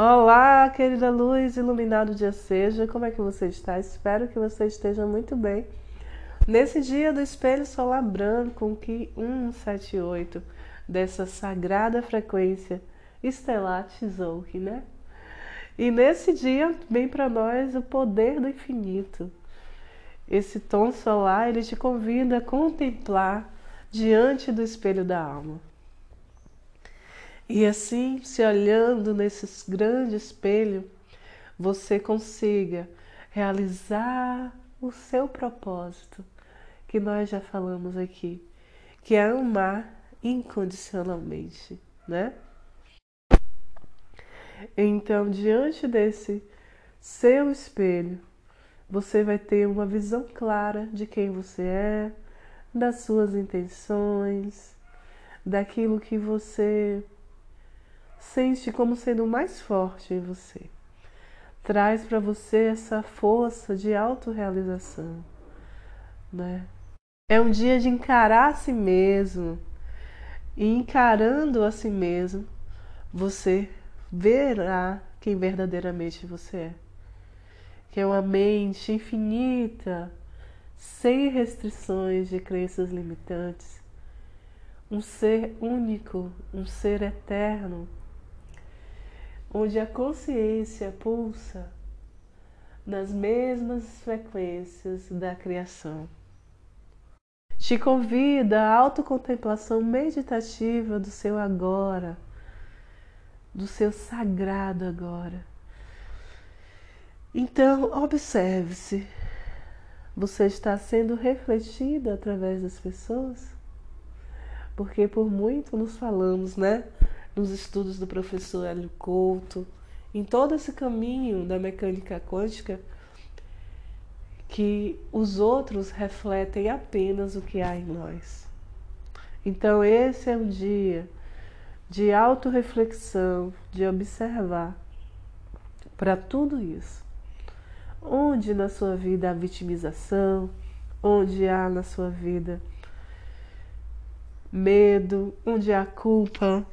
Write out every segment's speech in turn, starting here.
Olá, querida luz, iluminado dia seja, como é que você está? Espero que você esteja muito bem. Nesse dia do espelho solar branco, que 178 dessa sagrada frequência estelar Tzolk'in, né? E nesse dia vem para nós o poder do infinito. Esse tom solar, ele te convida a contemplar diante do espelho da alma. E assim, se olhando nesse grande espelho, você consiga realizar o seu propósito, que nós já falamos aqui, que é amar incondicionalmente, né? Então, diante desse seu espelho, você vai ter uma visão clara de quem você é, das suas intenções, daquilo que você sente como sendo mais forte em você. Traz para você essa força de autorrealização, né? É um dia de encarar a si mesmo. E encarando a si mesmo, você verá quem verdadeiramente você é. Que é uma mente infinita, sem restrições de crenças limitantes. Um ser único, um ser eterno onde a consciência pulsa nas mesmas frequências da criação. Te convida à autocontemplação meditativa do seu agora, do seu sagrado agora. Então, observe-se. Você está sendo refletido através das pessoas? Porque por muito nos falamos, né? Nos estudos do professor Hélio Couto, em todo esse caminho da mecânica quântica, que os outros refletem apenas o que há em nós. Então, esse é um dia de autorreflexão, de observar para tudo isso. Onde na sua vida há vitimização, onde há na sua vida medo, onde há culpa,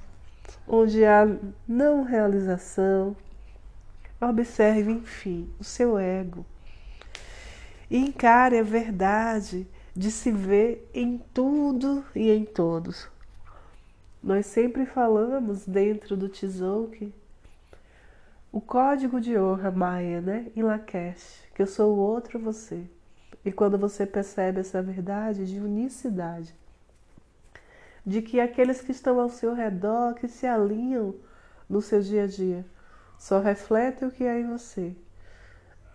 onde há não realização. Observe, enfim, o seu ego. E encare a verdade de se ver em tudo e em todos. Nós sempre falamos dentro do Tzolk'in o código de honra maia, né, em Lakesh, que eu sou o outro você. E quando você percebe essa verdade de unicidade, de que aqueles que estão ao seu redor, que se alinham no seu dia a dia, só refletem o que há em você.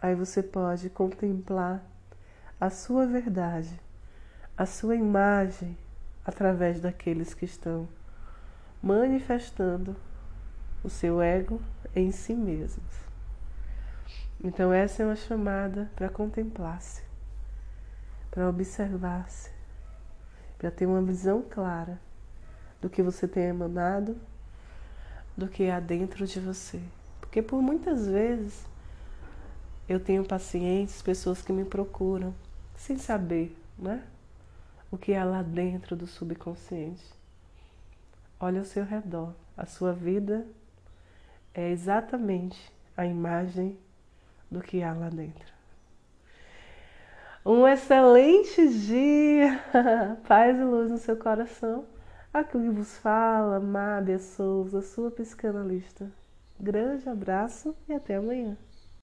Aí você pode contemplar a sua verdade, a sua imagem através daqueles que estão manifestando o seu ego em si mesmos. Então, essa é uma chamada para contemplar-se, para observar-se, para ter uma visão clara do que você tem emanado, do que há dentro de você. Porque por muitas vezes eu tenho pacientes, pessoas que me procuram sem saber, né? O que há lá dentro do subconsciente. Olha ao seu redor. A sua vida é exatamente a imagem do que há lá dentro. Um excelente dia, paz e luz no seu coração. Aqui vos fala, Mábia Souza, sua psicanalista. Grande abraço e até amanhã.